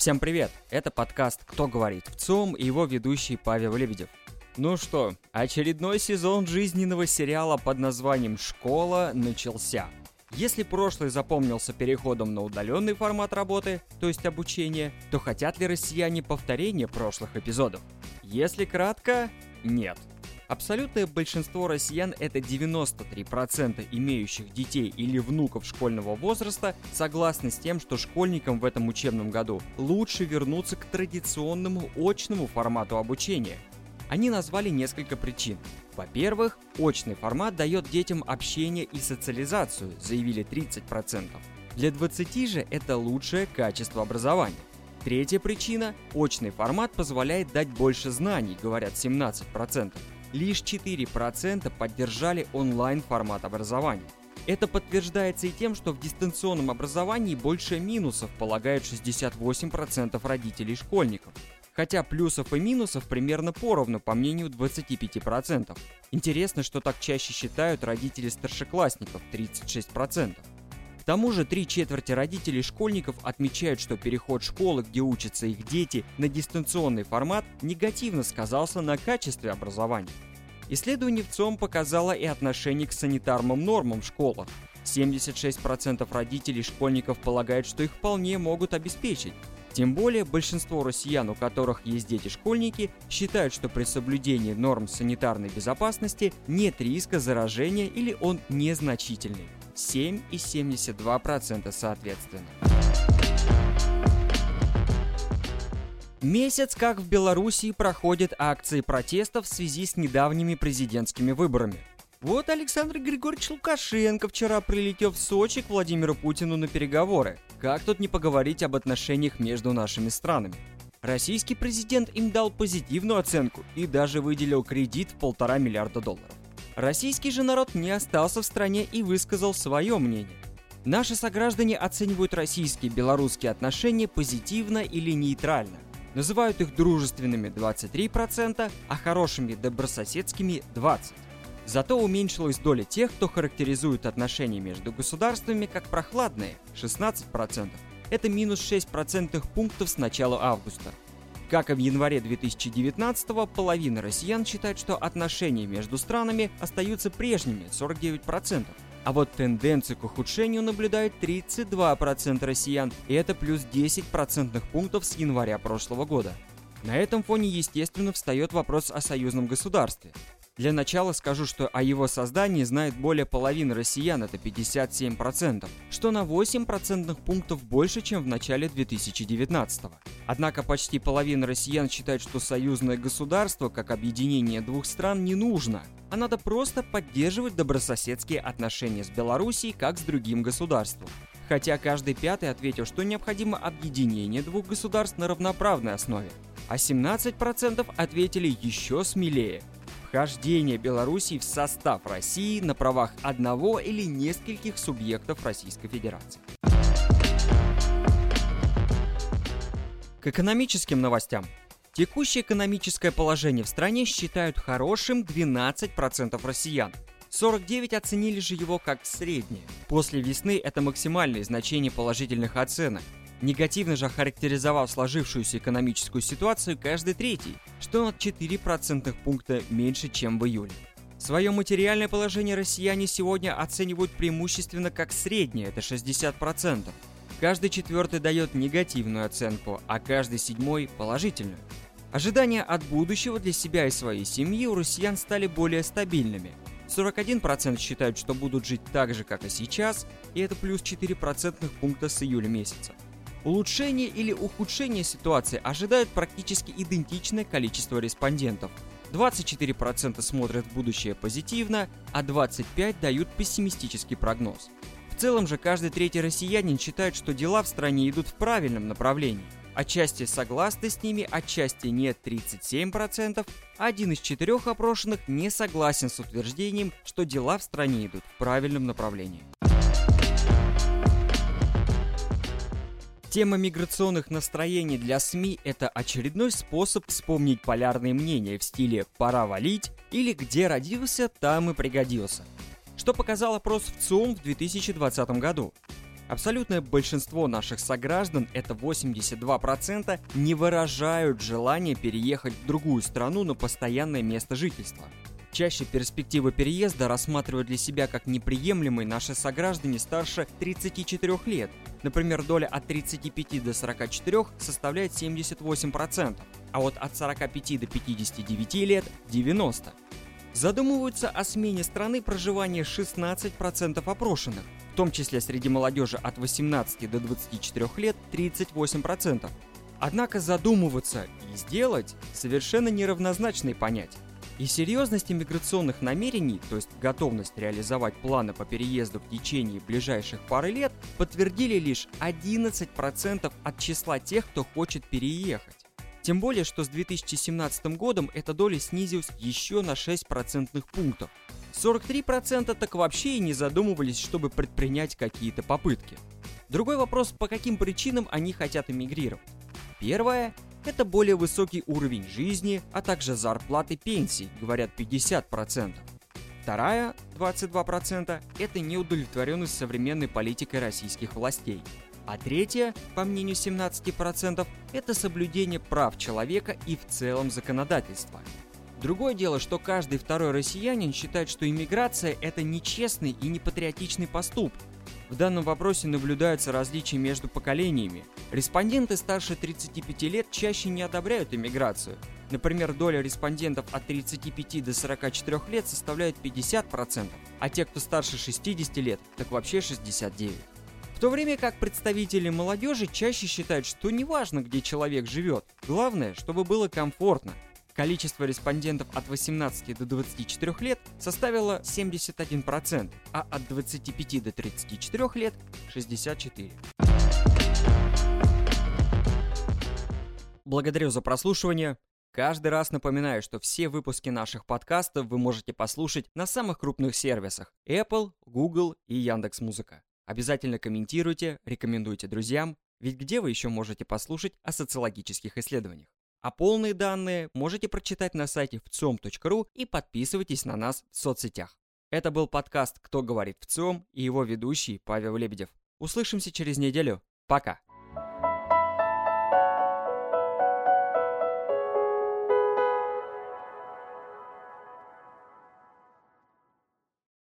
Всем привет! Это подкаст «Кто говорит в ЦОМ» и его ведущий Павел Лебедев. Ну что, очередной сезон жизненного сериала под названием «Школа» начался. Если прошлый запомнился переходом на удаленный формат работы, то есть обучение, то хотят ли россияне повторения прошлых эпизодов? Если кратко, нет. Абсолютное большинство россиян, это 93% имеющих детей или внуков школьного возраста, согласны с тем, что школьникам в этом учебном году лучше вернуться к традиционному очному формату обучения. Они назвали несколько причин. Во-первых, очный формат дает детям общение и социализацию, заявили 30%. Для 20 же это лучшее качество образования. Третья причина – очный формат позволяет дать больше знаний, говорят 17% лишь 4% поддержали онлайн-формат образования. Это подтверждается и тем, что в дистанционном образовании больше минусов полагают 68% родителей школьников. Хотя плюсов и минусов примерно поровну, по мнению 25%. Интересно, что так чаще считают родители старшеклассников 36%. К тому же три четверти родителей школьников отмечают, что переход школы, где учатся их дети, на дистанционный формат негативно сказался на качестве образования. Исследование в ЦОМ показало и отношение к санитарным нормам в школах. 76% родителей школьников полагают, что их вполне могут обеспечить. Тем более большинство россиян, у которых есть дети-школьники, считают, что при соблюдении норм санитарной безопасности нет риска заражения или он незначительный. 7 и 72% соответственно. Месяц как в Белоруссии проходят акции протеста в связи с недавними президентскими выборами. Вот Александр Григорьевич Лукашенко вчера прилетел в Сочи к Владимиру Путину на переговоры. Как тут не поговорить об отношениях между нашими странами? Российский президент им дал позитивную оценку и даже выделил кредит в полтора миллиарда долларов. Российский же народ не остался в стране и высказал свое мнение. Наши сограждане оценивают российские белорусские отношения позитивно или нейтрально. Называют их дружественными 23%, а хорошими добрососедскими 20%. Зато уменьшилась доля тех, кто характеризует отношения между государствами как прохладные – 16%. Это минус 6 процентных пунктов с начала августа. Как и в январе 2019-го, половина россиян считает, что отношения между странами остаются прежними – 49%. А вот тенденцию к ухудшению наблюдает 32% россиян, и это плюс 10 процентных пунктов с января прошлого года. На этом фоне, естественно, встает вопрос о союзном государстве. Для начала скажу, что о его создании знает более половины россиян, это 57%, что на 8 процентных пунктов больше, чем в начале 2019 -го. Однако почти половина россиян считает, что союзное государство, как объединение двух стран, не нужно, а надо просто поддерживать добрососедские отношения с Белоруссией, как с другим государством. Хотя каждый пятый ответил, что необходимо объединение двух государств на равноправной основе. А 17% ответили еще смелее – вхождение Белоруссии в состав России на правах одного или нескольких субъектов Российской Федерации. К экономическим новостям. Текущее экономическое положение в стране считают хорошим 12% россиян. 49 оценили же его как среднее. После весны это максимальное значение положительных оценок. Негативно же охарактеризовал сложившуюся экономическую ситуацию каждый третий, что на 4 процентных пункта меньше, чем в июле. Свое материальное положение россияне сегодня оценивают преимущественно как среднее, это 60%. Каждый четвертый дает негативную оценку, а каждый седьмой – положительную. Ожидания от будущего для себя и своей семьи у россиян стали более стабильными. 41% считают, что будут жить так же, как и сейчас, и это плюс 4 процентных пункта с июля месяца. Улучшение или ухудшение ситуации ожидают практически идентичное количество респондентов. 24% смотрят в будущее позитивно, а 25% дают пессимистический прогноз. В целом же каждый третий россиянин считает, что дела в стране идут в правильном направлении. Отчасти согласны с ними, отчасти нет 37%, а один из четырех опрошенных не согласен с утверждением, что дела в стране идут в правильном направлении. Тема миграционных настроений для СМИ – это очередной способ вспомнить полярные мнения в стиле «пора валить» или «где родился, там и пригодился», что показал опрос в ЦУМ в 2020 году. Абсолютное большинство наших сограждан, это 82%, не выражают желание переехать в другую страну на постоянное место жительства. Чаще перспективы переезда рассматривают для себя как неприемлемые наши сограждане старше 34 лет. Например, доля от 35 до 44 составляет 78%, а вот от 45 до 59 лет – 90%. Задумываются о смене страны проживания 16% опрошенных, в том числе среди молодежи от 18 до 24 лет 38%. Однако задумываться и сделать совершенно неравнозначные понятия. И серьезность иммиграционных намерений, то есть готовность реализовать планы по переезду в течение ближайших пары лет, подтвердили лишь 11% от числа тех, кто хочет переехать. Тем более, что с 2017 годом эта доля снизилась еще на 6 процентных пунктов. 43% так вообще и не задумывались, чтобы предпринять какие-то попытки. Другой вопрос, по каким причинам они хотят эмигрировать. Первое это более высокий уровень жизни, а также зарплаты пенсий, говорят 50%. Вторая, 22%, это неудовлетворенность современной политикой российских властей. А третья, по мнению 17%, это соблюдение прав человека и в целом законодательства. Другое дело, что каждый второй россиянин считает, что иммиграция – это нечестный и непатриотичный поступок, в данном вопросе наблюдаются различия между поколениями. Респонденты старше 35 лет чаще не одобряют иммиграцию. Например, доля респондентов от 35 до 44 лет составляет 50%, а те, кто старше 60 лет, так вообще 69%. В то время как представители молодежи чаще считают, что неважно, где человек живет, главное, чтобы было комфортно – Количество респондентов от 18 до 24 лет составило 71%, а от 25 до 34 лет – 64%. Благодарю за прослушивание. Каждый раз напоминаю, что все выпуски наших подкастов вы можете послушать на самых крупных сервисах Apple, Google и Яндекс.Музыка. Обязательно комментируйте, рекомендуйте друзьям, ведь где вы еще можете послушать о социологических исследованиях? А полные данные можете прочитать на сайте вцом.ру и подписывайтесь на нас в соцсетях. Это был подкаст «Кто говорит в ЦИОМ» и его ведущий Павел Лебедев. Услышимся через неделю. Пока!